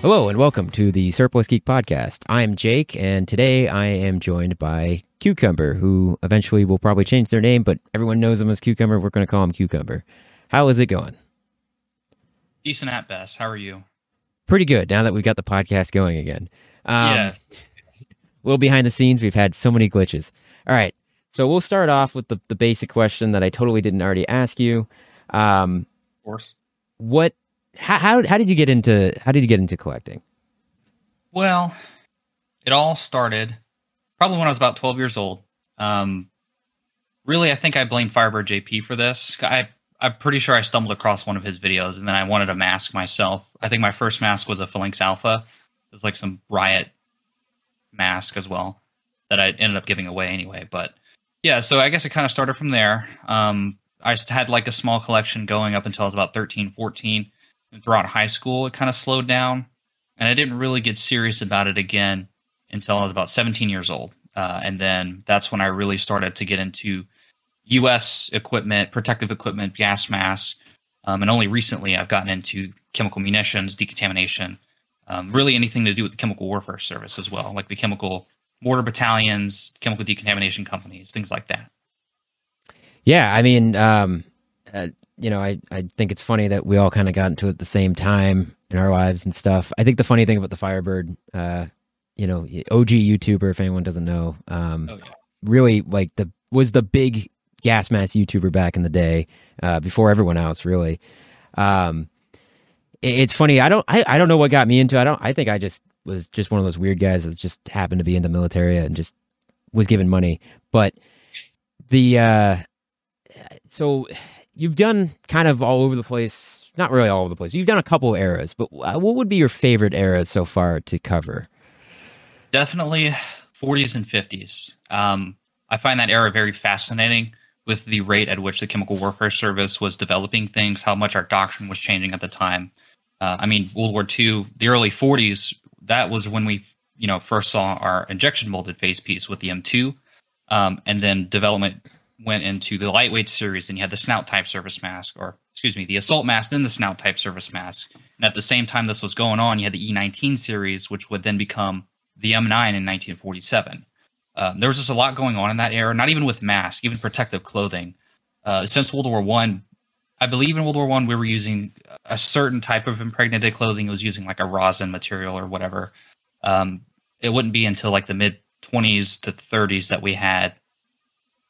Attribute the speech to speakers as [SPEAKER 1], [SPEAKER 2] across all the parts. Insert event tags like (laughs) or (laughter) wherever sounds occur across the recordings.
[SPEAKER 1] Hello and welcome to the Surplus Geek Podcast. I'm Jake, and today I am joined by Cucumber, who eventually will probably change their name, but everyone knows them as Cucumber. We're going to call him Cucumber. How is it going?
[SPEAKER 2] Decent at best. How are you?
[SPEAKER 1] Pretty good now that we've got the podcast going again. Um,
[SPEAKER 2] yeah.
[SPEAKER 1] A little behind the scenes, we've had so many glitches. All right, so we'll start off with the, the basic question that I totally didn't already ask you. Um,
[SPEAKER 2] Of course.
[SPEAKER 1] what? How, how how did you get into how did you get into collecting?
[SPEAKER 2] Well, it all started probably when I was about 12 years old. Um, really, I think I blame Firebird JP for this. I, I'm pretty sure I stumbled across one of his videos and then I wanted a mask myself. I think my first mask was a Phalanx Alpha. It was like some Riot mask as well that I ended up giving away anyway. But yeah, so I guess it kind of started from there. Um, I had like a small collection going up until I was about 13, 14. And throughout high school, it kind of slowed down and I didn't really get serious about it again until I was about 17 years old. Uh, and then that's when I really started to get into U.S. equipment, protective equipment, gas masks, um, and only recently I've gotten into chemical munitions, decontamination, um, really anything to do with the chemical warfare service as well, like the chemical mortar battalions, chemical decontamination companies, things like that.
[SPEAKER 1] Yeah, I mean, um, uh, you know, I, I think it's funny that we all kind of got into it at the same time in our lives and stuff. I think the funny thing about the Firebird, uh, you know, OG YouTuber, if anyone doesn't know, um,
[SPEAKER 2] Oh yeah.
[SPEAKER 1] really like the was the big gas mask YouTuber back in the day, uh, before everyone else, really. Um, it- it's funny. I don't, I, I don't know what got me into. it. I don't. I think I just was just one of those weird guys that just happened to be in the military and just was given money. But the uh, so you've done kind of all over the place. Not really all over the place. You've done a couple eras, but uh, what would be your favorite era so far to cover?
[SPEAKER 2] Definitely 40s and 50s. Um, I find that era very fascinating with the rate at which the Chemical Warfare Service was developing things, how much our doctrine was changing at the time. Uh, I mean, World War II, the early 40s, that was when we, you know, first saw our injection molded face piece with the M2, um, and then development went into the lightweight series, and you had the snout type surface mask, or excuse me, the assault mask, then the snout type surface mask. And at the same time this was going on, you had the E19 series, which would then become the M9 in 1947. Um, there was just a lot going on in that era, not even with masks, even protective clothing. Uh, since World War One, I, believe in World War One we were using a certain type of impregnated clothing. It was using like a rosin material or whatever. Um, it wouldn't be until like the mid 20s to 30s that we had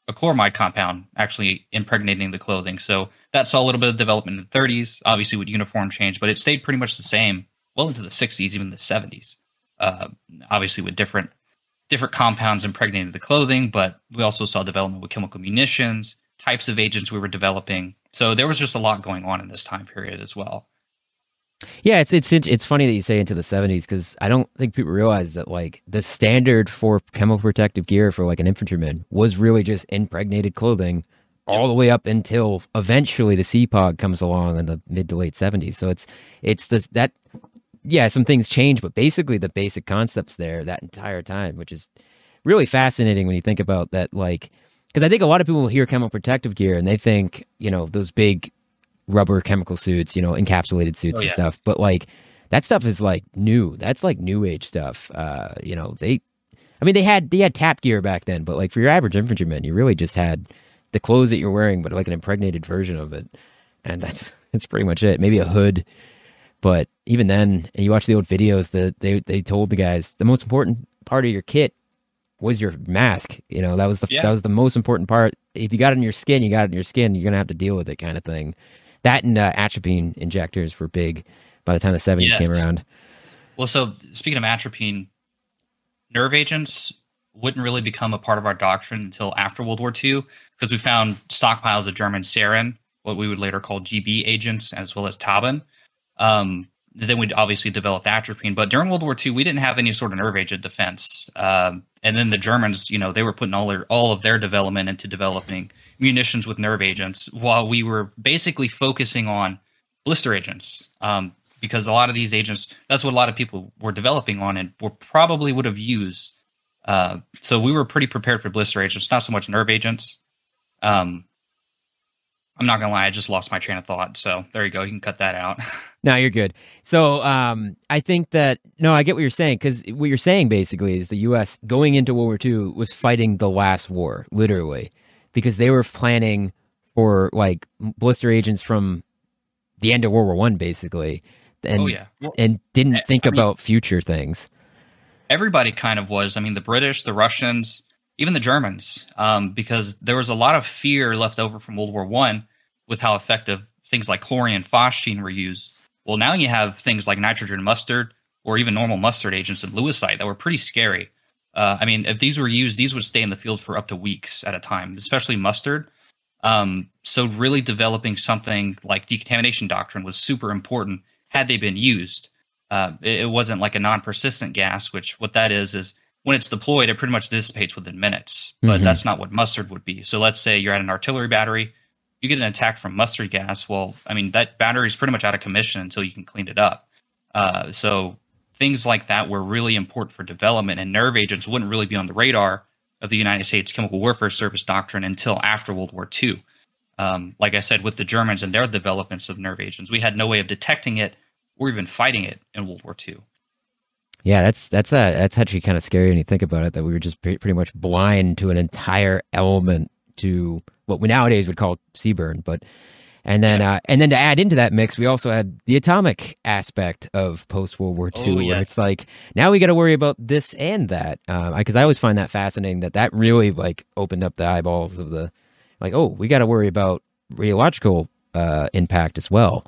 [SPEAKER 2] a chloramide compound actually impregnating the clothing. So that saw a little bit of development in the 30s, obviously with uniform change, but it stayed pretty much the same well into the 60s, even the 70s. Uh, obviously with different different compounds impregnating the clothing, but we also saw development with chemical munitions, types of agents we were developing. So there was just a lot going on in this time period as well.
[SPEAKER 1] Yeah, it's it's it's funny that you say into the seventies because I don't think people realize that like the standard for chemical protective gear for like an infantryman was really just impregnated clothing all the way up until eventually the CPOG comes along in the mid to late seventies. So it's it's the that yeah, some things change, but basically the basic concepts there that entire time, which is really fascinating when you think about that. Like, because I think a lot of people hear chemical protective gear and they think you know those big rubber chemical suits, you know, encapsulated suits
[SPEAKER 2] Oh,
[SPEAKER 1] and
[SPEAKER 2] yeah.
[SPEAKER 1] stuff. But like that stuff is like new. That's like new age stuff. Uh, you know, they I mean they had they had tap gear back then, but like for your average infantryman, you really just had the clothes that you're wearing, but like an impregnated version of it. And that's (laughs) that's pretty much it. Maybe a hood. But even then, and you watch the old videos that they they told the guys the most important part of your kit was your mask. You know, that was the
[SPEAKER 2] Yeah.
[SPEAKER 1] that was the most important part. If you got it in your skin, you got it in your skin. You're gonna have to deal with it, kind of thing. That and uh, atropine injectors were big by the time the 70s came around.
[SPEAKER 2] Well, so speaking of atropine, nerve agents wouldn't really become a part of our doctrine until after World War II because we found stockpiles of German sarin, what we would later call GB agents, as well as tabun. Um, then we'd obviously developed atropine, but during World War II, we didn't have any sort of nerve agent defense. Um, and then the Germans, you know, they were putting all their, all of their development into developing munitions with nerve agents, while we were basically focusing on blister agents. Um, because a lot of these agents, that's what a lot of people were developing on, and were probably would have used. Uh, so we were pretty prepared for blister agents, not so much nerve agents. Um, I'm not gonna lie, I just lost my train of thought. So there you go. You can cut that out. (laughs)
[SPEAKER 1] no, you're good. So um, I think that no, I get what you're saying because what you're saying basically is the U.S. going into World War II was fighting the last war, literally, because they were planning for like blister agents from the end of World War One, basically, and
[SPEAKER 2] oh, yeah.
[SPEAKER 1] and didn't think I mean, about future things.
[SPEAKER 2] Everybody kind of was. I mean, the British, the Russians, even the Germans, um, because there was a lot of fear left over from World War One with how effective things like chlorine and phosgene were used. Well, now you have things like nitrogen mustard or even normal mustard agents and lewisite that were pretty scary. Uh, I mean, if these were used, these would stay in the field for up to weeks at a time, especially mustard. Um, so, really developing something like decontamination doctrine was super important had they been used. Uh, it, it wasn't like a non persistent gas, which what that is is when it's deployed, it pretty much dissipates within minutes. But mm-hmm. that's not what mustard would be. So let's say you're at an artillery battery, you get an attack from mustard gas. Well, I mean that battery is pretty much out of commission until you can clean it up. Uh, so things like that were really important for development, and nerve agents wouldn't really be on the radar of the United States Chemical Warfare Service doctrine until after World War II. Um, like I said, with the Germans and their developments of nerve agents, we had no way of detecting it or even fighting it in World War II.
[SPEAKER 1] Yeah, that's that's uh, that's actually kind of scary when you think about it. That we were just pretty much blind to an entire element to what we nowadays would call CBRN, but and then yeah. uh, and then to add into that mix, we also had the atomic aspect of post World War II, oh, where it's like now we got to worry about this and that. Because um, I always find that fascinating that that really like opened up the eyeballs of the like, oh, we got to worry about radiological uh, impact as well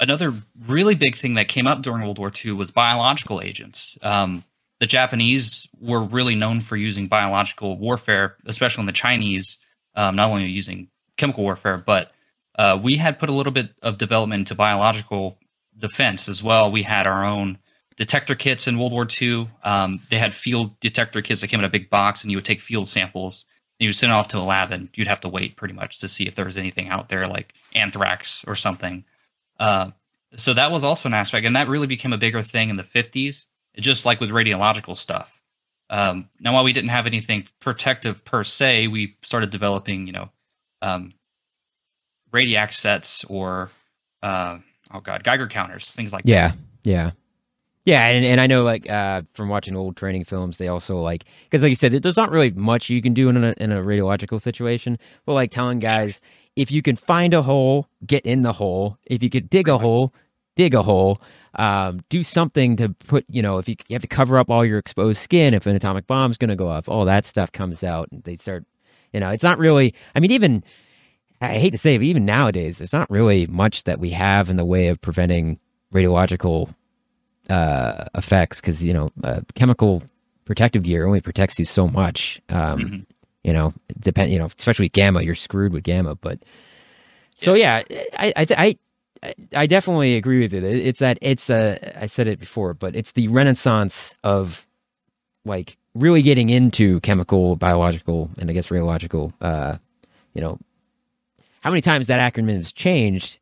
[SPEAKER 2] another really big thing that came up during World War II was biological agents. Um, the Japanese were really known for using biological warfare, especially in the Chinese, um, not only using chemical warfare, but uh, we had put a little bit of development into biological defense as well. We had our own detector kits in World War II. Um, they had field detector kits that came in a big box, and you would take field samples. And you would send it off to a lab, and you'd have to wait pretty much to see if there was anything out there like anthrax or something. Uh, so that was also an aspect, and that really became a bigger thing in the 50s, just like with radiological stuff. Um, now, while we didn't have anything protective per se, we started developing, you know, um, radiac sets or, uh, oh god, Geiger counters, things like
[SPEAKER 1] yeah,
[SPEAKER 2] that.
[SPEAKER 1] Yeah, yeah. Yeah, and, and I know like uh, from watching old training films, they also like because like you said, there's not really much you can do in a in a radiological situation. But like telling guys, if you can find a hole, get in the hole. If you could dig a hole, dig a hole. Um, do something to put, you know, if you, you have to cover up all your exposed skin, if an atomic bomb's going to go off, all that stuff comes out and they start, you know, it's not really, I mean, even, I hate to say it, but even nowadays, there's not really much that we have in the way of preventing radiological uh, effects because, you know, uh, chemical protective gear only protects you so much. Um, mm-hmm you know, depend, you know, especially gamma, you're screwed with gamma. But so yeah, I, I, I, I definitely agree with it. It's that it's a, I said it before, but it's the renaissance of like really getting into chemical, biological, and I guess radiological. Uh, you know, how many times that acronym has changed?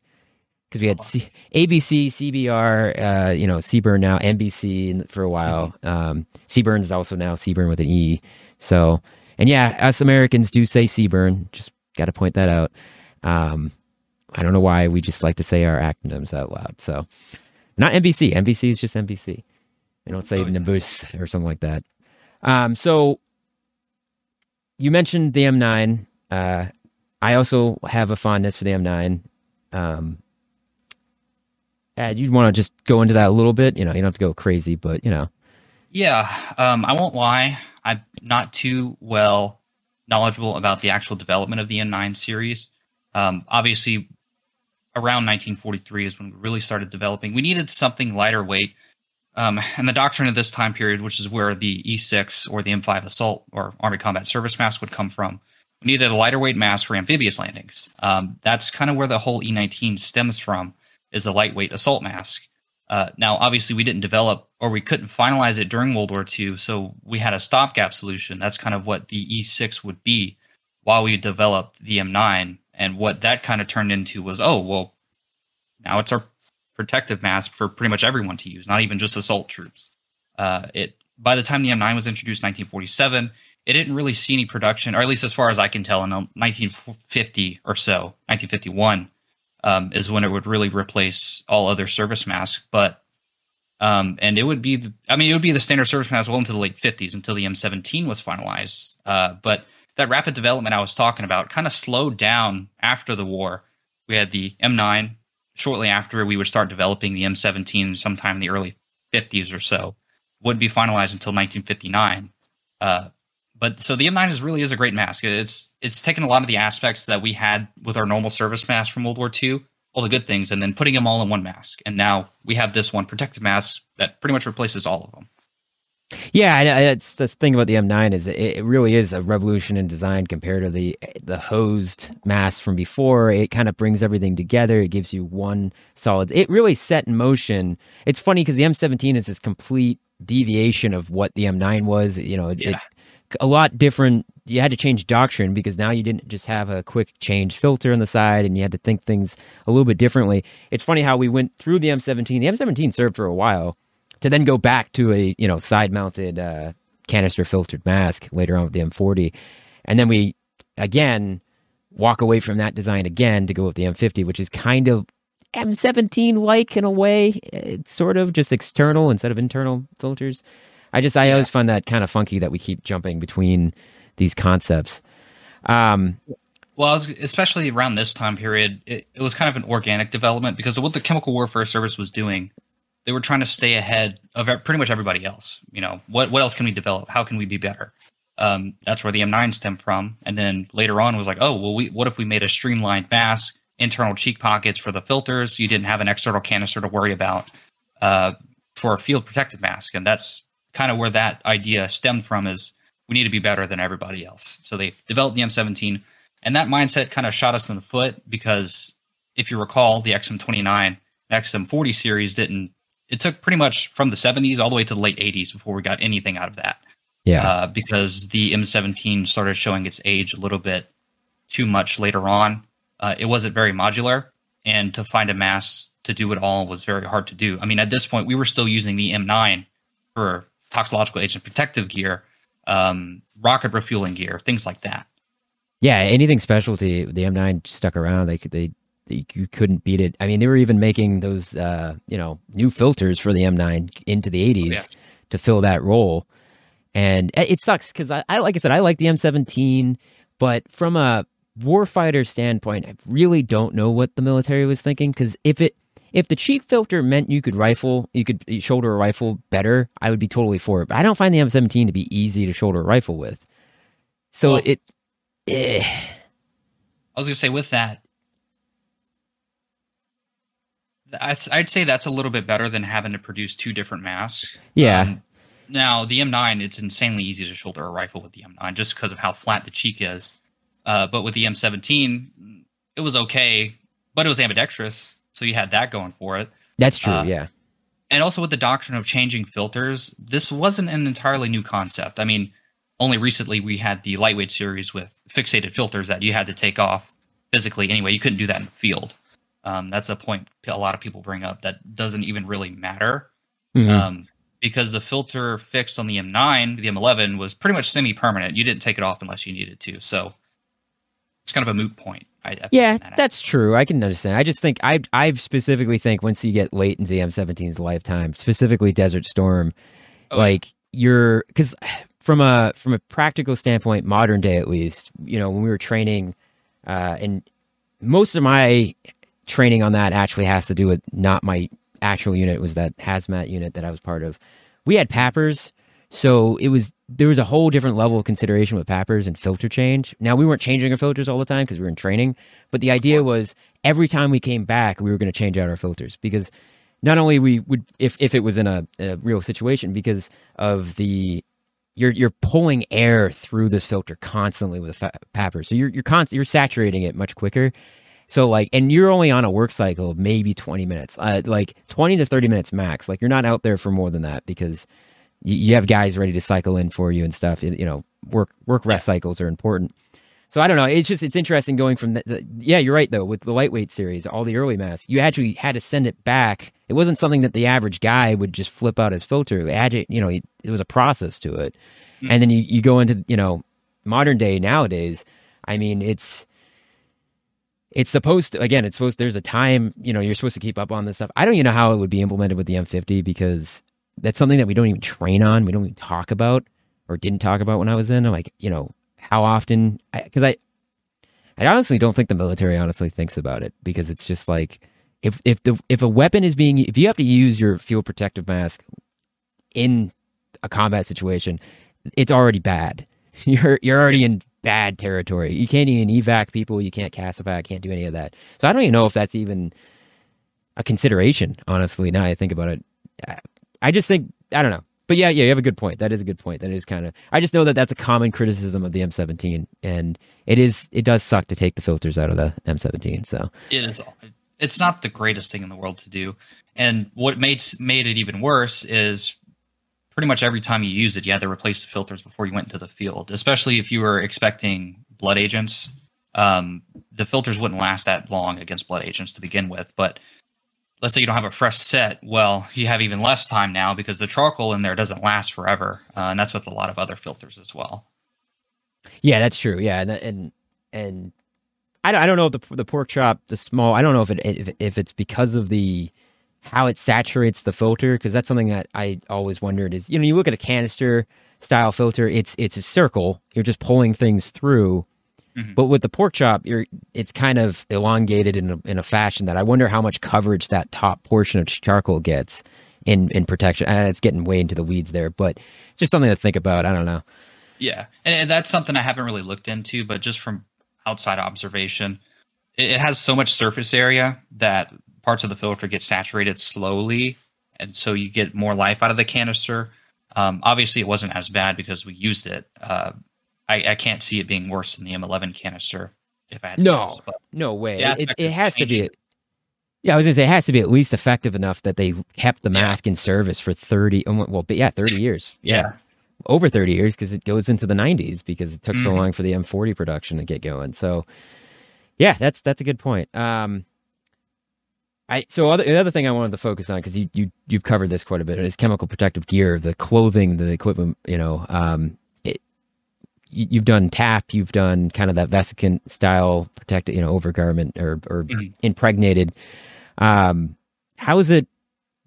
[SPEAKER 1] Because we had C- ABC, CBR, uh, you know, CBRN now, NBC for a while. Mm-hmm. Um, CBRN is also now CBRN with an E. So and yeah, us Americans do say CBRN. Just got to point that out. Um, I don't know why we just like to say our acronyms out loud. So, not NBC. NBC is just NBC. They don't say oh, yeah. Or something like that. Um, so, you mentioned the M9. Uh, I also have a fondness for the M9. Um, Ed, you'd want to just go into that a little bit. You know, you don't have to go crazy, but you know.
[SPEAKER 2] Yeah, um, I won't lie. I'm not too well knowledgeable about the actual development of the M9 series. Um, obviously, around 1943 is when we really started developing. We needed something lighter weight. Um, and the doctrine of this time period, which is where the E6 or the M5 assault or Army Combat Service mask would come from, needed a lighter weight mask for amphibious landings. Um, that's kind of where the whole E19 stems from, is the lightweight assault mask. Uh, now, obviously, we didn't develop or we couldn't finalize it during World War II, so we had a stopgap solution. That's kind of what the E6 would be while we developed the M9. And what that kind of turned into was, oh, well, now it's our protective mask for pretty much everyone to use, not even just assault troops. Uh, it by the time the M9 was introduced in 1947, it didn't really see any production, or at least as far as I can tell, in 1950 or so, 1951 um, is when it would really replace all other service masks. But um, and it would be, the, I mean, it would be the standard service mask well into the late 50s until the M17 was finalized. Uh, but that rapid development I was talking about kind of slowed down after the war. We had the M9. Shortly after, we would start developing the M17 sometime in the early 50s or so. Wouldn't be finalized until 1959. Uh, but so the M9 is really is a great mask. It's it's taken a lot of the aspects that we had with our normal service mask from World War II, all the good things, and then putting them all in one mask. And now we have this one protective mask that pretty much replaces all of them.
[SPEAKER 1] Yeah, uh, it's the thing about the M9 is it really is a revolution in design compared to the the hosed mask from before. It kind of brings everything together. It gives you one solid. It really set in motion. It's funny because the M17 is this complete deviation of what the M9 was. You know, it, yeah. it, a lot different. You had to change doctrine because now you didn't just have a quick change filter on the side, and you had to think things a little bit differently. It's funny how we went through the M17. The M17 served for a while to then go back to a you know side mounted uh, canister filtered mask later on with the M40, and then we again walk away from that design again to go with the M50, which is kind of M17 like in a way. It's sort of just external instead of internal filters. I just I yeah. always find that kind of funky that we keep jumping between these concepts. Um,
[SPEAKER 2] well, was, especially around this time period, it, it was kind of an organic development because of what the Chemical Warfare Service was doing they were trying to stay ahead of pretty much everybody else. You know, what what else can we develop? How can we be better? Um, that's where the M9 stemmed from. And then later on was like, oh, well, we what if we made a streamlined mask, internal cheek pockets for the filters? You didn't have an external canister to worry about uh, for a field protective mask, and that's kind of where that idea stemmed from. Is we need to be better than everybody else. So they developed the M17, and that mindset kind of shot us in the foot because if you recall, the XM29, XM40 series didn't it took pretty much from the 70s all the way to the late 80s before we got anything out of that.
[SPEAKER 1] Yeah.
[SPEAKER 2] Uh, because the M17 started showing its age a little bit too much later on. Uh, it wasn't very modular, and to find a mass to do it all was very hard to do. I mean, at this point, we were still using the M9 for toxicological agent protective gear, um, rocket refueling gear, things like that.
[SPEAKER 1] Yeah, anything specialty, the M9 stuck around. They they you couldn't beat it. I mean, they were even making those, uh, you know, new filters for the M9 into the 80s oh, yeah. to fill that role. And it sucks because I, I, like I said, I like the M17, but from a warfighter standpoint, I really don't know what the military was thinking. Because if it, if the cheek filter meant you could rifle, you could shoulder a rifle better, I would be totally for it. But I don't find the M17 to be easy to shoulder a rifle with. So well, it's. Eh.
[SPEAKER 2] I was gonna say with that, I'd say that's a little bit better than having to produce two different masks.
[SPEAKER 1] Yeah. Um,
[SPEAKER 2] now the M9, it's insanely easy to shoulder a rifle with the M9 just because of how flat the cheek is. Uh, but with the M17, it was okay, but it was ambidextrous, so you had that going for it.
[SPEAKER 1] That's true. Uh, yeah.
[SPEAKER 2] And also with the doctrine of changing filters, this wasn't an entirely new concept. I mean, only recently we had the lightweight series with fixated filters that you had to take off physically anyway. You couldn't do that in the field. Um, that's a point a lot of people bring up that doesn't even really matter. Mm-hmm. Um, because the filter fixed on the M9, the M11 was pretty much semi permanent. You didn't take it off unless you needed to. So it's kind of a moot point. I, I
[SPEAKER 1] yeah, that that's true. I can understand. I just think I I specifically think once you get late into the M17's lifetime, specifically Desert Storm, oh, like you're because from a from a practical standpoint, modern day at least, you know, when we were training, uh, and most of my training on that actually has to do with not my actual unit. It was that hazmat unit that I was part of. We had PAPRs, so it was there was a whole different level of consideration with PAPRs and filter change. Now we weren't changing our filters all the time because we were in training, but the idea was every time we came back, we were going to change out our filters because not only we would if if it was in a, a real situation because of the you're you're pulling air through this filter constantly with a PAPR, so you're you're const- you're saturating it much quicker, so like, and you're only on a work cycle of maybe 20 minutes, uh, like 20 to 30 minutes max. Like you're not out there for more than that because you, you have guys ready to cycle in for you and stuff. You know, work work rest cycles are important. So I don't know. It's just it's interesting going from the, the, yeah, you're right though with the lightweight series, all the early masks, you actually had to send it back. It wasn't something that the average guy would just flip out his filter. It had to, you know, it, it was a process to it. Mm-hmm. And then you, you go into you know modern day nowadays. I mean, it's it's supposed to again. It's supposed there's a time you know you're supposed to keep up on this stuff. I don't even know how it would be implemented with the M50 because that's something that we don't even train on. We don't even talk about or didn't talk about when I was in. I'm like, you know, how often? Because I, I, I honestly don't think the military honestly thinks about it because it's just like if if the if a weapon is being if you have to use your field protective mask in a combat situation, it's already bad. (laughs) You're you're already in bad territory. You can't even evac people. You can't CASEVAC. Can't do any of that. So I don't even know if that's even a consideration. Honestly, now I think about it, I just think I don't know. But yeah, yeah, you have a good point. That is a good point. That is kind of. I just know that that's a common criticism of the M17, and it is. It does suck to take the filters out of the M17. So
[SPEAKER 2] it is. It's not the greatest thing in the world to do, and what made made it even worse is pretty much every time you use it, you had to replace the filters before you went into the field. Especially if you were expecting blood agents, um, the filters wouldn't last that long against blood agents to begin with. But let's say you don't have a fresh set, well, you have even less time now because the charcoal in there doesn't last forever, uh, and that's with a lot of other filters as well.
[SPEAKER 1] Yeah, that's true. Yeah, and and, and I don't, I don't know if the the pork chop, the small, I don't know if it if, if it's because of the how it saturates the filter because that's something that I always wondered is you know you look at a canister style filter, it's it's a circle, you're just pulling things through Mm-hmm. But with the pork chop, you're it's kind of elongated in a, in a fashion that I wonder how much coverage that top portion of charcoal gets in in protection. And it's getting way into the weeds there, but it's just something to think about. I don't know.
[SPEAKER 2] Yeah, and that's something I haven't really looked into, but just from outside observation, it, it has so much surface area that parts of the filter get saturated slowly, and so you get more life out of the canister. Um, obviously, it wasn't as bad because we used it, uh, I, I can't see it being worse than the M11 canister. If I had
[SPEAKER 1] no, guess, no way. It, it has to be. Yeah, I was gonna say it has to be at least effective enough that they kept the mask yeah. in service for thirty. Um, well, but yeah, thirty years. Yeah, yeah. over thirty years because it goes into the nineties because it took mm-hmm. so long for the M40 production to get going. So, yeah, that's that's a good point. Um, I so other, the other thing I wanted to focus on because you you you've covered this quite a bit is chemical protective gear, the clothing, the equipment. You know, um, you've done tap, you've done kind of that vesicant style protected, you know, overgarment or or mm-hmm. impregnated. Um, how is it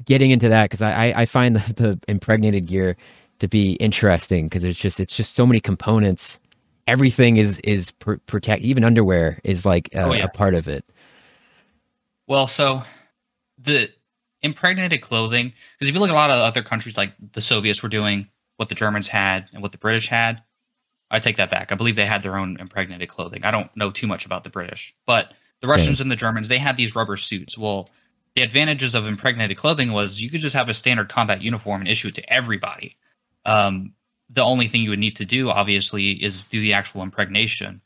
[SPEAKER 1] getting into that? Because I, I find (laughs) the, the impregnated gear to be interesting because it's just it's just so many components. Everything is is pr- protect. Even underwear is like a, oh, yeah. a part of it.
[SPEAKER 2] Well, so the impregnated clothing because if you look at a lot of other countries like the Soviets were doing what the Germans had and what the British had, I take that back. I believe they had their own impregnated clothing. I don't know too much about the British, but the Russians and the Germans they had these rubber suits. Well, the advantages of impregnated clothing was you could just have a standard combat uniform and issue it to everybody. Um, the only thing you would need to do, obviously, is do the actual impregnation.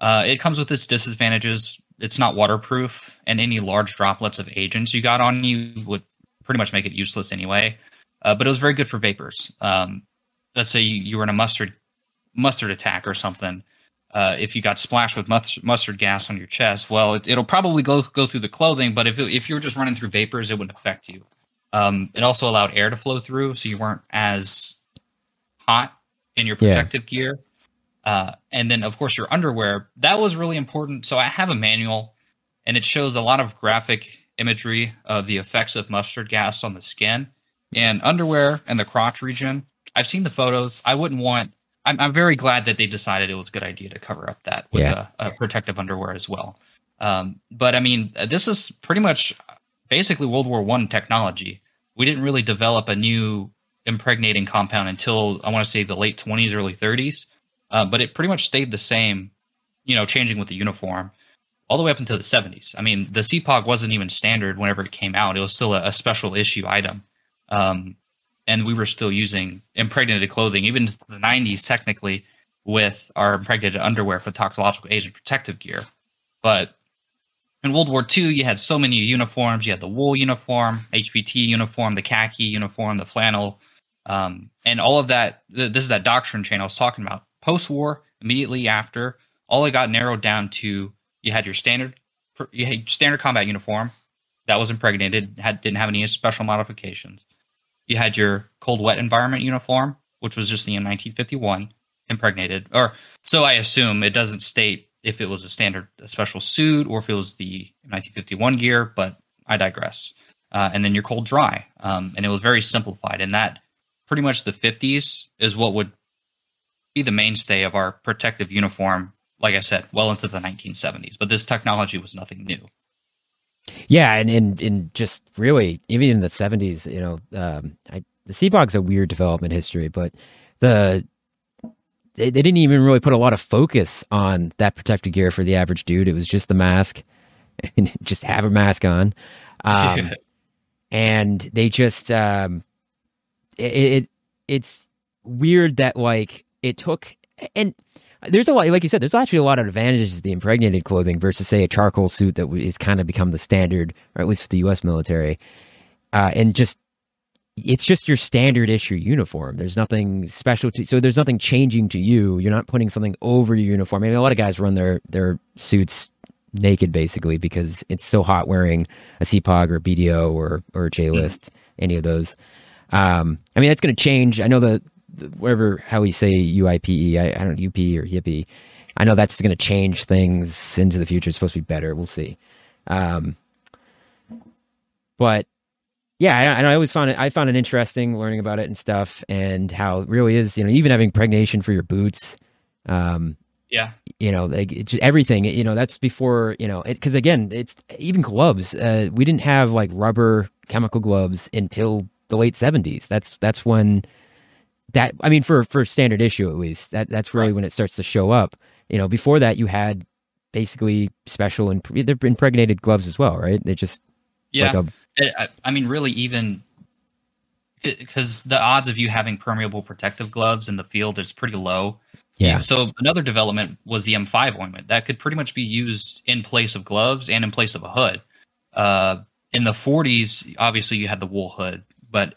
[SPEAKER 2] Uh, it comes with its disadvantages. It's not waterproof, and any large droplets of agents you got on you would pretty much make it useless anyway. Uh, but it was very good for vapors. Um, let's say you, you were in a mustard mustard attack or something. Uh, if you got splashed with mustard gas on your chest, well, it, will probably go go through the clothing. But if it, if you're just running through vapors, it wouldn't affect you. Um, it also allowed air to flow through, so you weren't as hot in your protective yeah. gear. Uh, and then, of course, your underwear that was really important. So I have a manual, and it shows a lot of graphic imagery of the effects of mustard gas on the skin and underwear and the crotch region. I've seen the photos. I wouldn't want I'm, I'm very glad that they decided it was a good idea to cover up that with yeah. a, a protective underwear as well. Um, but I mean, this is pretty much basically World War One technology. We didn't really develop a new impregnating compound until I want to say the late 20s, early 30s. Uh, but it pretty much stayed the same, you know, changing with the uniform all the way up until the 70s. I mean, the CPOG wasn't even standard whenever it came out; it was still a, a special issue item. Um, and we were still using impregnated clothing, even the 90s, technically, with our impregnated underwear for toxicological agent protective gear. But in World War II, you had so many uniforms. You had the wool uniform, HBT uniform, the khaki uniform, the flannel, um, and all of that. This is that doctrine chain I was talking about. Post war, immediately after, all it got narrowed down to you had your standard you had standard combat uniform that was impregnated, had didn't have any special modifications. You had your cold wet environment uniform, which was just the M1951 impregnated, or so I assume. It doesn't state if it was a standard a special suit or if it was the 1951 gear, but I digress. Uh, and then your cold dry, um, and it was very simplified. And that pretty much the 50s is what would be the mainstay of our protective uniform. Like I said, well into the 1970s, but this technology was nothing new.
[SPEAKER 1] Yeah, and and, and just really, even in the 70s, you know, um, I, the CPOG's a weird development history, but the they, they didn't even really put a lot of focus on that protective gear for the average dude. It was just the mask, (laughs) and just have a mask on. Um, and they just um, it, it it's weird that like it took and there's a lot like you said there's actually a lot of advantages to the impregnated clothing versus say a charcoal suit that is kind of become the standard or at least for the us military uh, and just it's just your standard issue uniform there's nothing special to so there's nothing changing to you you're not putting something over your uniform I mean, a lot of guys run their their suits naked basically because it's so hot wearing a CPOG or BDO or or a JSLIST, mm-hmm. any of those. Um, I mean, that's going to change. I know the whatever how we say UIPE, I, I don't know UP or hippie. I know that's going to change things into the future. It's supposed to be better. We'll see. Um, but yeah, I, I always found it. I found it interesting learning about it and stuff, and how it really is. You know, even having pregnation for your boots. Um,
[SPEAKER 2] yeah.
[SPEAKER 1] You know, like just everything, you know, that's before, you know, because again, it's even gloves. Uh, we didn't have like rubber chemical gloves until the late 70s. That's, that's when that, I mean, for, for standard issue at least, that, that's really right. when it starts to show up. You know, before that, you had basically special and they're impregnated gloves as well, right? They're just,
[SPEAKER 2] yeah. Like a, I mean, really, even because the odds of you having permeable protective gloves in the field is pretty low.
[SPEAKER 1] Yeah.
[SPEAKER 2] So another development was the M5 ointment that could pretty much be used in place of gloves and in place of a hood. Uh, in the 40s, obviously you had the wool hood, but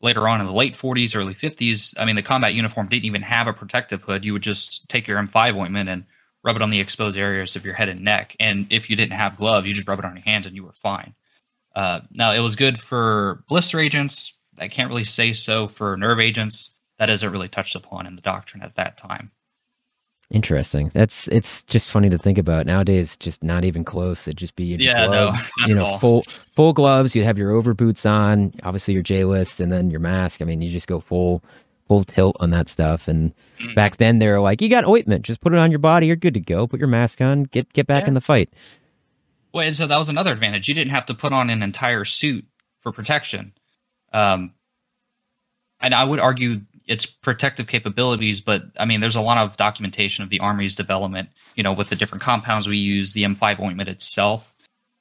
[SPEAKER 2] later on in the late 40s, early 50s, I mean, the combat uniform didn't even have a protective hood. You would just take your M5 ointment and rub it on the exposed areas of your head and neck. And if you didn't have gloves, you just rub it on your hands and you were fine. Uh, now, it was good for blister agents. I can't really say so for nerve agents. That isn't really touched upon in the doctrine at that time.
[SPEAKER 1] Interesting. That's it's just funny to think about nowadays. Just not even close. It'd just be
[SPEAKER 2] yeah,
[SPEAKER 1] gloves, (laughs) no, you know, full full gloves. You'd have your over boots on, obviously your JSLIST, and then your mask. I mean, you just go full full tilt on that stuff. And mm. back then, they were like, "You got ointment, just put it on your body. You're good to go. Put your mask on. Get get back yeah. in the fight."
[SPEAKER 2] Well, and so that was another advantage. You didn't have to put on an entire suit for protection. Um, and I would argue its protective capabilities, but I mean, there's a lot of documentation of the Army's development, you know, with the different compounds we use, the M5 ointment itself.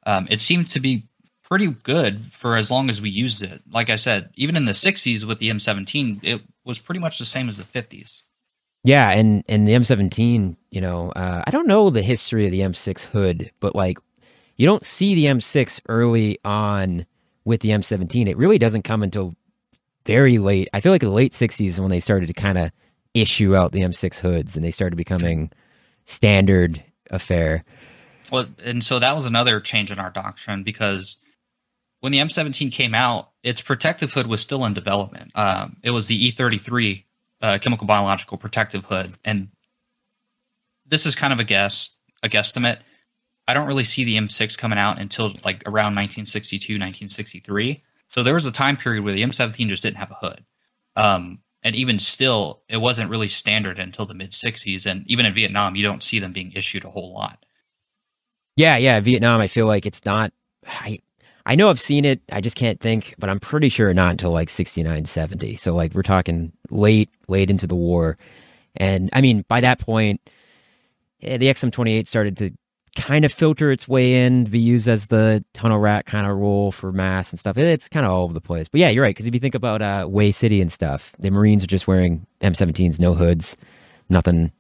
[SPEAKER 2] Um, it seemed to be pretty good for as long as we used it. Like I said, even in the 60s with the M17, it was pretty much the same as the 50s.
[SPEAKER 1] Yeah, and and the M17, you know, uh, I don't know the history of the M6 hood, but like you don't see the M6 early on with the M17. It really doesn't come until very late. I feel like the late '60s when they started to kind of issue out the M6 hoods and they started becoming standard affair.
[SPEAKER 2] Well, and so that was another change in our doctrine because when the M17 came out, its protective hood was still in development. Um, it was the E33 uh, chemical biological protective hood, and this is kind of a guess, a guesstimate. I don't really see the M6 coming out until like around 1962, 1963. So there was a time period where the M17 just didn't have a hood. Um, and even still, it wasn't really standard until the mid 60s. And even in Vietnam, you don't see them being issued a whole lot.
[SPEAKER 1] Yeah, yeah. Vietnam, I feel like it's not. I, I know I've seen it. I just can't think, but I'm pretty sure not until like 69, 70. So, like, we're talking late, late into the war. And I mean, by that point, the XM28 started to kind of filter its way in to be used as the tunnel rat kind of role for mass and stuff. It's kind of all over the place. But yeah, you're right. Because if you think about uh, Hue City and stuff, the Marines are just wearing M17s, no hoods, nothing.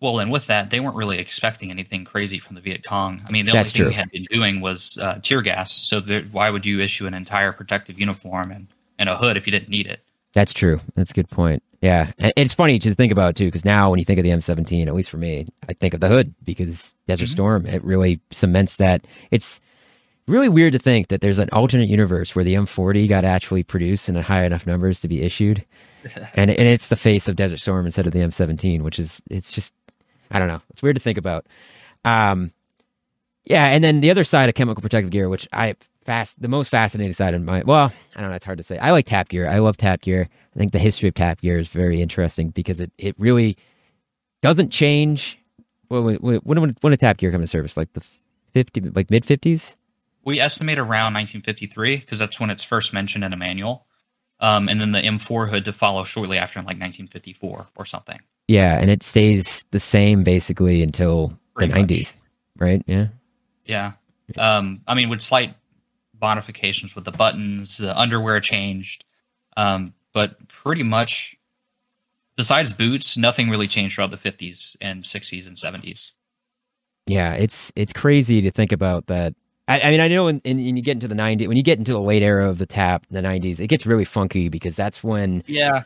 [SPEAKER 2] Well, and with that, they weren't really expecting anything crazy from the Viet Cong. I mean, the only That's thing true. they had been doing was uh, tear gas. So why would you issue an entire protective uniform and, and a hood if you didn't need it?
[SPEAKER 1] That's true. That's a good point. Yeah, and it's funny to think about too, because now when you think of the M17, at least for me, I think of the hood because Desert
[SPEAKER 2] Mhm.
[SPEAKER 1] Storm. It really cements that. It's really weird to think that there's an alternate universe where the M40 got actually produced in a high enough numbers to be issued, (laughs) and and it's the face of Desert Storm instead of the M17, which is it's just I don't know. It's weird to think about. Um, yeah, and then the other side of chemical protective gear, which I fast the most fascinating side of my well, I don't know, it's hard to say. I like tap gear. I love tap gear. I think the history of tap gear is very interesting because it, it really doesn't change. Well, when when when, did tap gear come into service? Like the fifty, like mid fifties.
[SPEAKER 2] We estimate around 1953 because that's when it's first mentioned in a manual. Um, and then the M4 hood to follow shortly after in like 1954 or something.
[SPEAKER 1] Yeah, and it stays the same basically until
[SPEAKER 2] Pretty
[SPEAKER 1] the
[SPEAKER 2] much.
[SPEAKER 1] nineties, right? Yeah.
[SPEAKER 2] Yeah. Um, I mean, with slight modifications with the buttons, the underwear changed. Um, but pretty much, besides boots, nothing really changed throughout the 50s and 60s and 70s.
[SPEAKER 1] Yeah, it's it's crazy to think about that. I, I mean, I know, when you get into the '90s, when you get into the late era of the tap, the '90s, it gets really funky because that's when,
[SPEAKER 2] Yeah.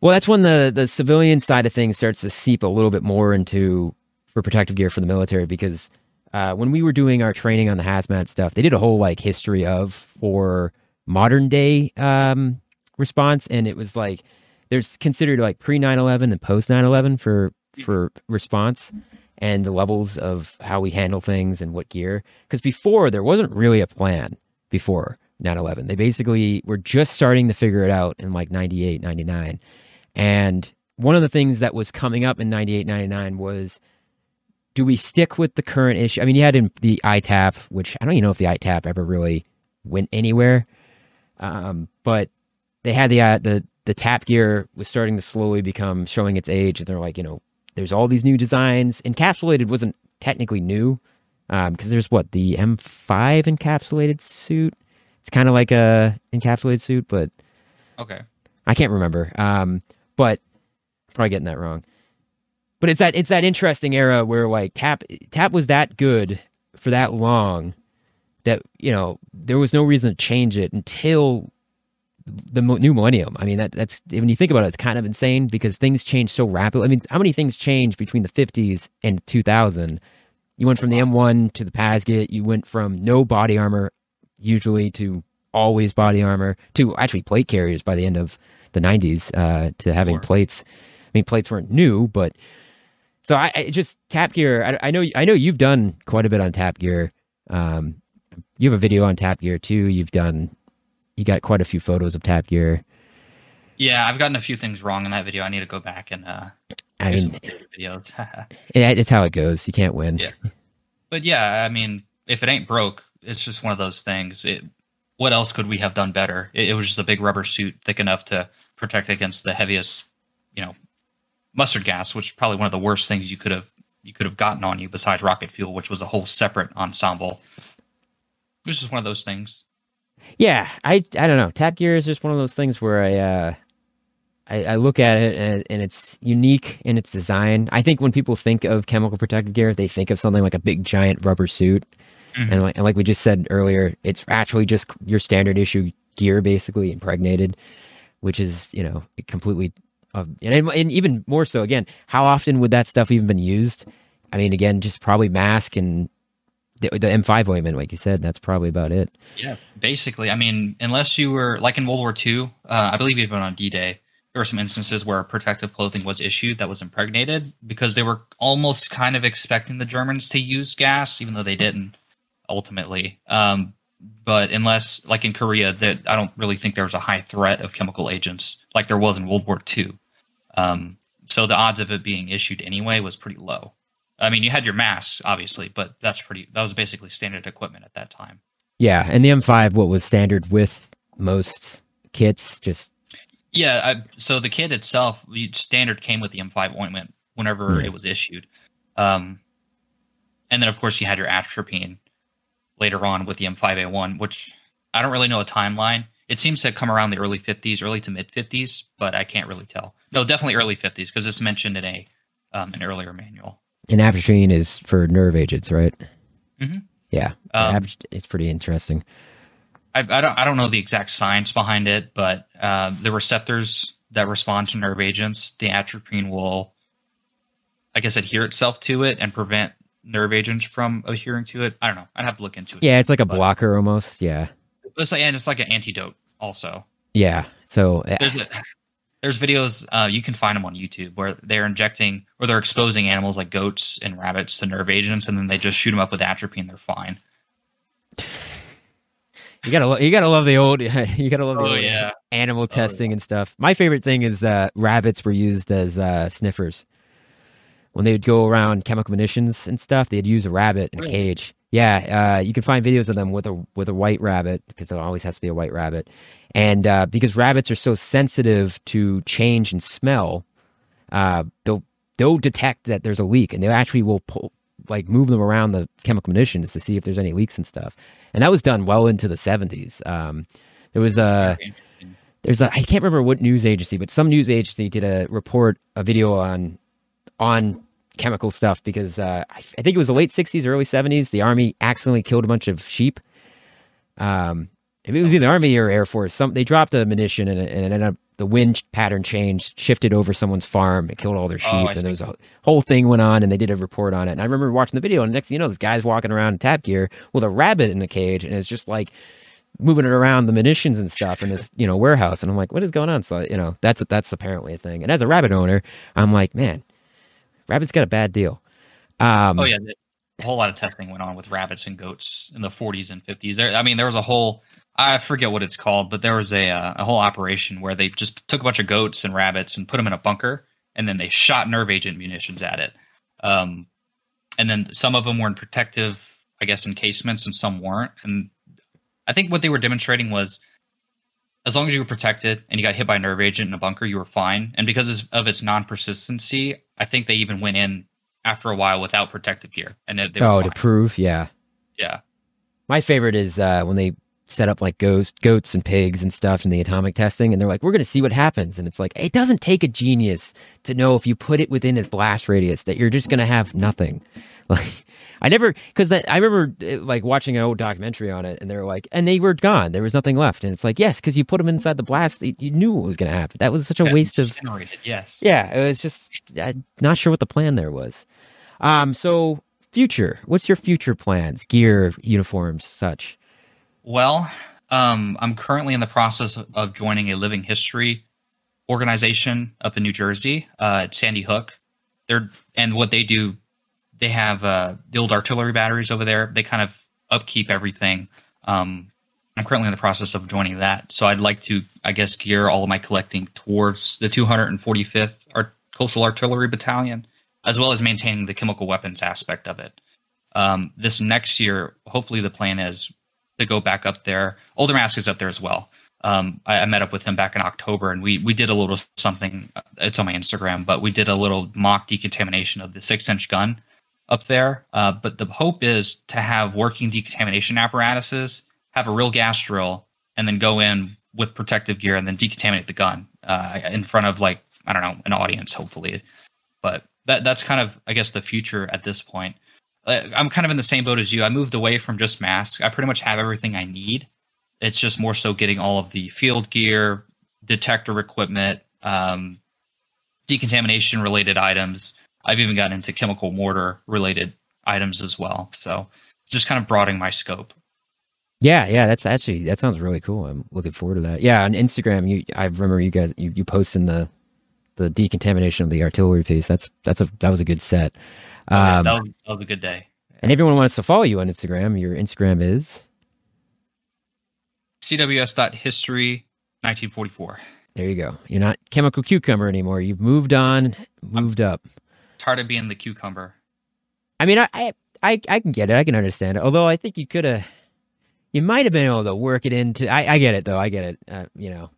[SPEAKER 1] well, that's when the the civilian side of things starts to seep a little bit more into for protective gear for the military. Because uh, when we were doing our training on the hazmat stuff, they did a whole like history of for modern day um, response, and it was like there's considered like pre 9/11 and post 9/11 for for response and the levels of how we handle things and what gear. Because before there wasn't really a plan before 9/11. They basically were just starting to figure it out in like 98, 99. And one of the things that was coming up in 98, 99 was do we stick with the current issue? I mean, you had in the ITAP, which I don't even know if the ITAP ever really went anywhere. Um, but they had the uh, the the tap gear was starting to slowly become showing its age, and they're like, you know, there's all these new designs. Encapsulated wasn't technically new because there's what the M5 encapsulated suit. It's kind of like a encapsulated suit, but
[SPEAKER 2] Okay.
[SPEAKER 1] I can't remember. Um, but probably getting that wrong. But it's that it's that interesting era where like tap tap was that good for that long that you know there was no reason to change it until the new millennium. I mean that that's when you think about it, it's kind of insane because things change so rapidly. I mean, how many things changed between the 50s and 2000? You went from the M1 to the PASGT. You went from no body armor usually to always body armor to actually plate carriers by the end of the 90s uh, to having
[SPEAKER 2] Sure.
[SPEAKER 1] plates. I mean, plates weren't new, but so I, I just Tap Gear. I, I know I know you've done quite a bit on Tap Gear. Um, you have a video on Tap Gear too. You've done you got quite a few photos of Tap Gear.
[SPEAKER 2] Yeah, I've gotten a few things wrong in that video. I need to go back and uh,
[SPEAKER 1] I mean,
[SPEAKER 2] videos. (laughs)
[SPEAKER 1] it, it's how it goes. You can't win.
[SPEAKER 2] Yeah. but yeah, I mean, if it ain't broke, it's just one of those things. It, what else could we have done better? It, it was just a big rubber suit, thick enough to protect against the heaviest, you know, mustard gas, which is probably one of the worst things you could have you could have gotten on you besides rocket fuel, which was a whole separate ensemble. It was just one of those things.
[SPEAKER 1] Yeah, I I don't know. Tap Gear is just one of those things where I uh I, I look at it and, and it's unique in its design. I think when people think of chemical protective gear, they think of something like a big giant rubber suit,
[SPEAKER 2] Mhm.
[SPEAKER 1] and like and like we just said earlier, it's actually just your standard issue gear, basically impregnated, which is you know completely. Uh, and, and even more so, again, how often would that stuff even been used? I mean, again, just probably mask and the, the M5 ointment, like you said. That's probably about it.
[SPEAKER 2] Yeah, basically. I mean, unless you were like in World War II, uh, I believe even on D-Day, there were some instances where protective clothing was issued that was impregnated because they were almost kind of expecting the Germans to use gas, even though they didn't ultimately. Um, but unless, like in Korea, that I don't really think there was a high threat of chemical agents like there was in World War II. Um, so the odds of it being issued anyway was pretty low. I mean, you had your masks, obviously, but that's pretty. That was basically standard equipment at that time.
[SPEAKER 1] Yeah, and the M5, what was standard with most kits, just
[SPEAKER 2] Yeah, I, so the kit itself, standard came with the M5 ointment whenever it was issued, um, and then of course you had your atropine later on with the M5A1, which I don't really know a timeline. It seems to come around the early 50s, early to mid 50s, but I can't really tell. No, definitely early 50s because it's mentioned in a um, an earlier manual.
[SPEAKER 1] And atropine is for nerve agents, right?
[SPEAKER 2] Mhm.
[SPEAKER 1] Yeah,
[SPEAKER 2] Um,
[SPEAKER 1] it's pretty interesting.
[SPEAKER 2] I, I don't I don't know the exact science behind it, but uh, the receptors that respond to nerve agents, the atropine will, I guess, adhere itself to it and prevent nerve agents from adhering to it. I don't know. I'd have to look into it.
[SPEAKER 1] Yeah, it's like a blocker almost. Yeah.
[SPEAKER 2] It's like and it's like an antidote also.
[SPEAKER 1] Yeah. So
[SPEAKER 2] there's a, (laughs) there's videos uh, you can find them on YouTube where they're injecting or they're exposing animals like goats and rabbits to nerve agents, and then they just shoot them up with atropine. They're fine.
[SPEAKER 1] You gotta, you gotta love the old, (laughs) you gotta love
[SPEAKER 2] oh,
[SPEAKER 1] the old
[SPEAKER 2] yeah.
[SPEAKER 1] animal testing oh, yeah. and stuff. My favorite thing is that rabbits were used as uh, sniffers when they would go around chemical munitions and stuff. They'd use a rabbit in a cage. Yeah, uh, you can find videos of them with a with a white rabbit because it always has to be a white rabbit, and uh, because rabbits are so sensitive to change and smell, uh, they'll they'll detect that there's a leak, and they actually will pull like move them around the chemical munitions to see if there's any leaks and stuff. And that was done well into the 70s. Um, there was a there's a I can't remember what news agency, but some news agency did a report a video on on chemical stuff because uh, I, I, think it was the late 60s, early 70s. The army accidentally killed a bunch of sheep. Um, if it was either army or air force, some they dropped a munition and, and it ended up the wind pattern changed, shifted over someone's farm, it killed all their oh, sheep, oh, and there was a whole thing went on, and they did a report on it. And I remember watching the video, and next thing you know, this guy's walking around in tap gear with a rabbit in a cage, and it's just like moving it around the munitions and stuff in this you know warehouse. And I'm like, what is going on? So you know, that's that's apparently a thing. And as a rabbit owner, I'm like, man, rabbits got a bad deal. Um,
[SPEAKER 2] oh yeah, a whole lot of testing went on with rabbits and goats in the 40s and 50s. There, I mean, there was a whole I forget what it's called, but there was a uh, a whole operation where they just took a bunch of goats and rabbits and put them in a bunker, and then they shot nerve agent munitions at it. Um, and then some of them were in protective, I guess, encasements, and some weren't. And I think what they were demonstrating was as long as you were protected and you got hit by a nerve agent in a bunker, you were fine. And because of its non persistency, I think they even went in after a while without protective gear. And they, they
[SPEAKER 1] oh,
[SPEAKER 2] fine.
[SPEAKER 1] to prove, yeah,
[SPEAKER 2] yeah.
[SPEAKER 1] My favorite is uh, when they set up like goats, goats and pigs and stuff in the atomic testing, and they're like, "We're going to see what happens." And it's like, it doesn't take a genius to know if you put it within its blast radius that you're just going to have nothing. (laughs) Like, I never because I remember uh, like watching an old documentary on it, and they were like, and they were gone. There was nothing left, and it's like, yes, because you put them inside the blast, you knew what was going to happen. That was such a yeah, waste of.
[SPEAKER 2] Generated, yes.
[SPEAKER 1] Yeah, it was just I'm not sure what the plan there was. Um, so future, what's your future plans? Gear, uniforms, such.
[SPEAKER 2] Well, um, I'm currently in the process of joining a living history organization up in New Jersey uh, at Sandy Hook. They're and what they do they have uh, the old artillery batteries over there. They kind of upkeep everything. Um, I'm currently in the process of joining that, so I'd like to, I guess, gear all of my collecting towards the 245th Art- Coastal Artillery Battalion, as well as maintaining the chemical weapons aspect of it. Um, this next year, hopefully, the plan is to go back up there. Older Mask is up there as well. Um, I, I, met up with him back in October, and we we did a little something. Uh, it's on my Instagram, but we did a little mock decontamination of the six inch gun up there. Uh, but the hope is to have working decontamination apparatuses, have a real gas drill, and then go in with protective gear and then decontaminate the gun uh, in front of like I don't know an audience, hopefully. But that that's kind of I guess the future at this point. Uh, I'm kind of in the same boat as you. I moved away from just masks. I pretty much have everything I need. It's just more so getting all of the field gear, detector equipment, um, decontamination related items, I've even gotten into chemical mortar related items as well. So just kind of broadening my scope.
[SPEAKER 1] Yeah, yeah, that's actually that sounds really cool. I'm looking forward to that. Yeah, on Instagram, you I remember you guys you, you posting the the decontamination of the artillery piece. That's that's a that was a good set.
[SPEAKER 2] Um, oh, yeah, that, was, that was a good day.
[SPEAKER 1] And everyone wants to follow you on Instagram. Your Instagram is
[SPEAKER 2] cws.history 1944.
[SPEAKER 1] There you go. You're not chemical cucumber anymore. You've moved on, moved up
[SPEAKER 2] tired of being the cucumber.
[SPEAKER 1] I mean, I, I, I, I can get it. I can understand it. Although I think you could have, you might have been able to work it into. I, I get it though. I get it. Uh, you know,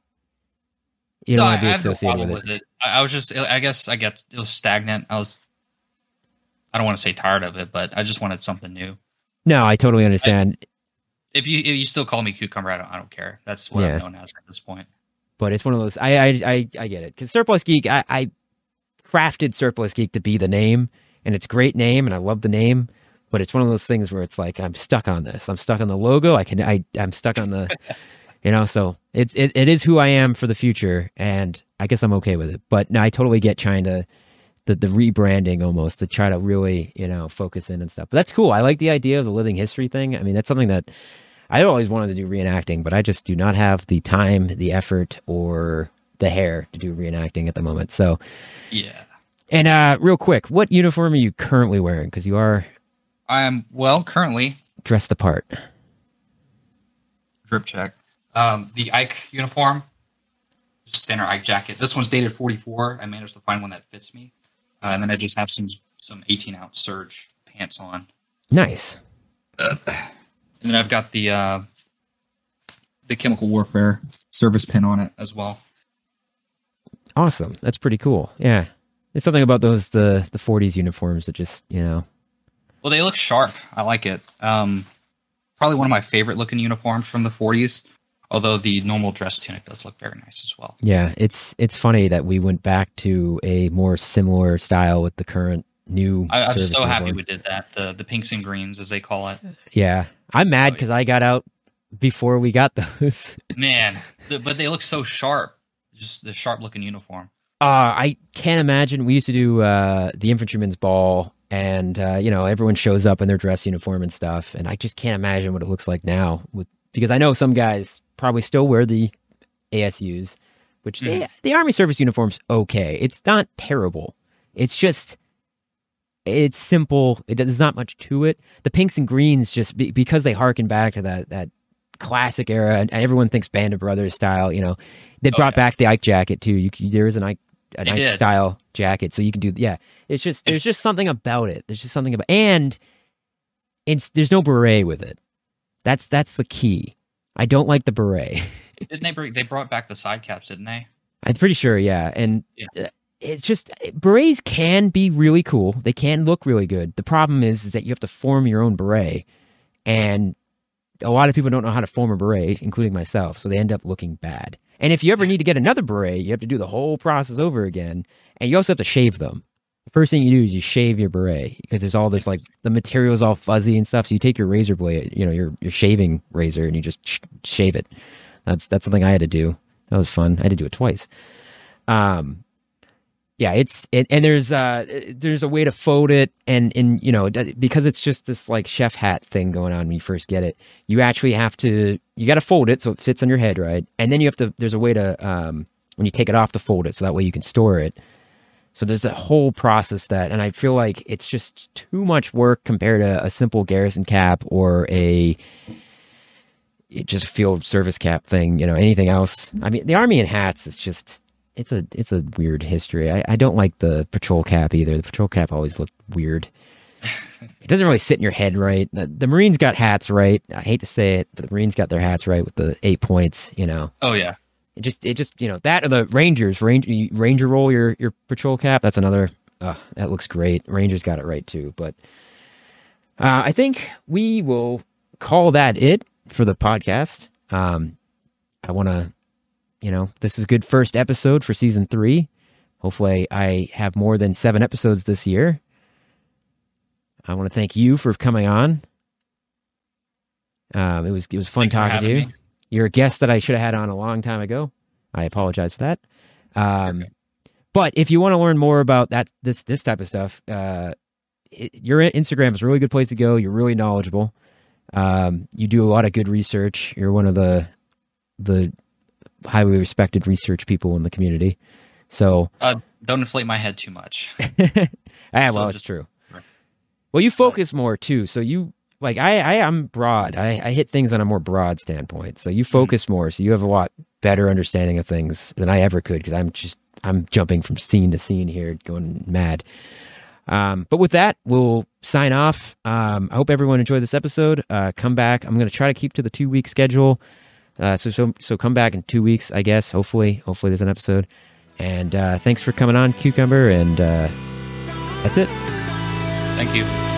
[SPEAKER 1] you don't no, want to be associated with, it. it.
[SPEAKER 2] I was just, I guess, I get it was stagnant. I was, I don't want to say tired of it, but I just wanted something new.
[SPEAKER 1] No, I totally understand. I,
[SPEAKER 2] if you if you still call me cucumber, I don't I don't care. That's what yeah. I'm known as at this point.
[SPEAKER 1] But it's one of those. I I I, I get it because surplus geek. I, I crafted Surplus Geek to be the name, and it's a great name, and I love the name. But it's one of those things where it's like I'm stuck on this. I'm stuck on the logo. I can. I I'm stuck on the. (laughs) You know, so it, it it is who I am for the future, and I guess I'm okay with it. But no, I totally get trying to the the rebranding almost to try to really you know focus in and stuff. But that's cool. I like the idea of the living history thing. I mean, that's something that I always wanted to do reenacting, but I just do not have the time, the effort, or the hair to do reenacting at the moment. So
[SPEAKER 2] Yeah.
[SPEAKER 1] and uh, real quick, what uniform are you currently wearing? Because you are
[SPEAKER 2] I am well currently
[SPEAKER 1] dressed the part.
[SPEAKER 2] drip check. Um, the Ike uniform, just standard Ike jacket. This one's dated 44. I managed to find one that fits me, uh, and then I just have some some 18 ounce serge pants on.
[SPEAKER 1] Nice.
[SPEAKER 2] And then I've got the uh, the chemical warfare service pin on it as well.
[SPEAKER 1] Awesome. That's pretty cool. Yeah. There's something about those the the 40s uniforms that just, you know.
[SPEAKER 2] Well, they look sharp. I like it. Um, probably one of my favorite looking uniforms from the 40s. Although the normal dress tunic does look very nice as well.
[SPEAKER 1] Yeah, it's it's funny that we went back to a more similar style with the current new
[SPEAKER 2] I, I'm so happy we did that. The the pinks and greens, as they call it.
[SPEAKER 1] Yeah. I'm mad
[SPEAKER 2] Oh,
[SPEAKER 1] cuz I got out before we got those. (laughs)
[SPEAKER 2] Man, the, but they look so sharp. Just the sharp looking uniform.
[SPEAKER 1] Uh, I can't imagine. We used to do uh, the infantryman's ball, and uh, you know everyone shows up in their dress uniform and stuff, and I just can't imagine what it looks like now. With because I know some guys probably still wear the ASUs, which they, the Army service uniform's okay. It's not terrible. It's just it's simple. It, there's not much to it. The pinks and greens just be, because they harken back to that that classic era, and everyone thinks Band of Brothers style. You know, they
[SPEAKER 2] Oh,
[SPEAKER 1] brought
[SPEAKER 2] yeah.
[SPEAKER 1] back the Ike jacket too. You, there is an Ike an Ike
[SPEAKER 2] did.
[SPEAKER 1] style jacket, so you can do yeah. It's just there's just something about it. There's just something about and it's there's no beret with it. That's that's the key. I don't like the beret. (laughs)
[SPEAKER 2] Didn't they bring? They brought back the side caps, didn't they?
[SPEAKER 1] I'm pretty sure, yeah. And
[SPEAKER 2] Yeah.
[SPEAKER 1] uh, it's just berets can be really cool. They can look really good. The problem is, is that you have to form your own beret, and a lot of people don't know how to form a beret, including myself. So they end up looking bad. And if you ever need to get another beret, you have to do the whole process over again, and you also have to shave them. The first thing you do is you shave your beret because there's all this like the material's all fuzzy and stuff. So you take your razor blade, you know, your your shaving razor, and you just sh- shave it. That's that's something I had to do. That was fun. I had to do it twice. Um, yeah, it's it, and there's uh there's a way to fold it, and and you know because it's just this like chef hat thing going on when you first get it. You actually have to you got to fold it so it fits on your head, right? And then you have to there's a way to um when you take it off to fold it so that way you can store it. So there's a whole process that, and I feel like it's just too much work compared to a simple garrison cap or a just field service cap thing, you know, anything else. I mean, the army in hats is just it's a it's a weird history. I, I don't like the patrol cap either. The patrol cap always looked weird. (laughs) it doesn't really sit in your head right. The, the Marines got hats right. I hate to say it, but the Marines got their hats right with the eight points. You know,
[SPEAKER 2] Oh yeah.
[SPEAKER 1] it just it just you know that or the Rangers Ranger Ranger roll your your patrol cap. That's another. Uh, that looks great. Rangers got it right too. But uh, I think we will call that it for the podcast. Um, I want to, you know, this is a good first episode for season three. Hopefully, I have more than seven episodes this year. I want to thank you for coming on. Um, it was it was fun
[SPEAKER 2] Thanks
[SPEAKER 1] talking to you.
[SPEAKER 2] me.
[SPEAKER 1] You're a guest that I should have had on a long time ago. I apologize for that. Um,
[SPEAKER 2] Okay.
[SPEAKER 1] but if you want to learn more about that, this this type of stuff, uh, it, your Instagram is a really good place to go. You're really knowledgeable. Um, you do a lot of good research. You're one of the the highly respected research people in the community. So,
[SPEAKER 2] Uh, don't inflate my head too much. (laughs)
[SPEAKER 1] ah, well,
[SPEAKER 2] So
[SPEAKER 1] it's
[SPEAKER 2] just-
[SPEAKER 1] true.
[SPEAKER 2] Right.
[SPEAKER 1] Well, you focus more too. So you like I, I am broad. I, I hit things on a more broad standpoint. So you focus more. So you have a lot better understanding of things than I ever could because I'm just I'm jumping from scene to scene here, going mad. Um, but with that, we'll sign off. Um, I hope everyone enjoyed this episode. Uh, come back. I'm going to try to keep to the two week schedule. Uh, so so so come back in two weeks, I guess. Hopefully, hopefully there's an episode. And uh, thanks for coming on, Cucumber. And uh, that's it.
[SPEAKER 2] Thank you.